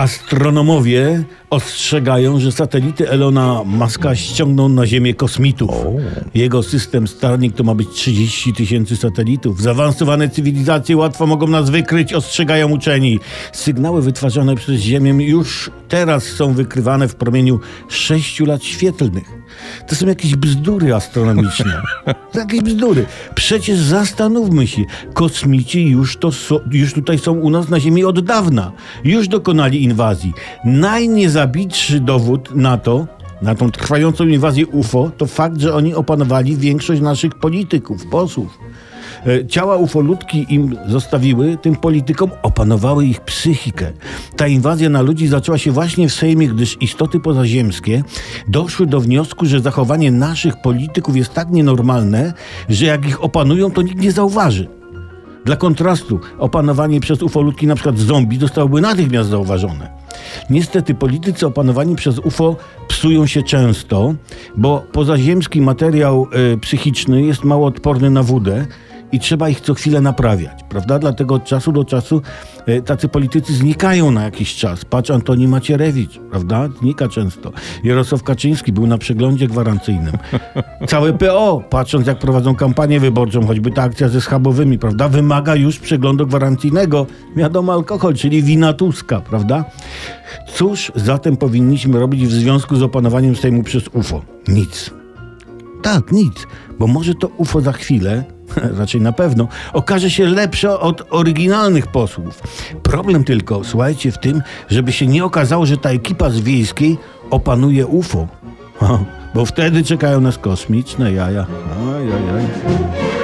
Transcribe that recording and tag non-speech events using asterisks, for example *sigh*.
Astronomowie ostrzegają, że satelity Elona Muska ściągną na Ziemię kosmitów. Jego system Starlink to ma być 30 tysięcy satelitów. Zaawansowane cywilizacje łatwo mogą nas wykryć, ostrzegają uczeni. Sygnały wytwarzane przez Ziemię już teraz są wykrywane w promieniu 6 lat świetlnych. To są jakieś bzdury astronomiczne. To jakieś bzdury. Przecież zastanówmy się, kosmici już, to so, już tutaj są u nas na Ziemi od dawna. Już dokonali inwazji. Najniezabitszy dowód na to, na tą trwającą inwazję UFO, to fakt, że oni opanowali większość naszych polityków, posłów. E, Ciała ufolutki im zostawiły, tym politykom opanowały ich psychikę. Ta inwazja na ludzi zaczęła się właśnie w Sejmie, gdyż istoty pozaziemskie doszły do wniosku, że zachowanie naszych polityków jest tak nienormalne, że jak ich opanują, to nikt nie zauważy. Dla kontrastu, opanowanie przez ufolutki na przykład zombie zostałoby natychmiast zauważone. Niestety politycy opanowani przez UFO psują się często, bo pozaziemski materiał y, psychiczny jest mało odporny na wódę i trzeba ich co chwilę naprawiać, prawda? Dlatego od czasu do czasu y, tacy politycy znikają na jakiś czas. Patrz Antoni Macierewicz, prawda? Znika często. Jarosław Kaczyński był na przeglądzie gwarancyjnym. Całe PO, patrząc jak prowadzą kampanię wyborczą, choćby ta akcja ze schabowymi, prawda? Wymaga już przeglądu gwarancyjnego. Wiadomo, alkohol, czyli wina Tuska, prawda? Cóż zatem powinniśmy robić w związku z opanowaniem Sejmu przez UFO? Nic. Tak, nic, bo może to UFO za chwilę, *laughs* raczej na pewno, okaże się lepsze od oryginalnych posłów. Problem tylko, słuchajcie, w tym, żeby się nie okazało, że ta ekipa z wiejskiej opanuje UFO. *laughs* Bo wtedy czekają nas kosmiczne jaja. Aj, aj, aj.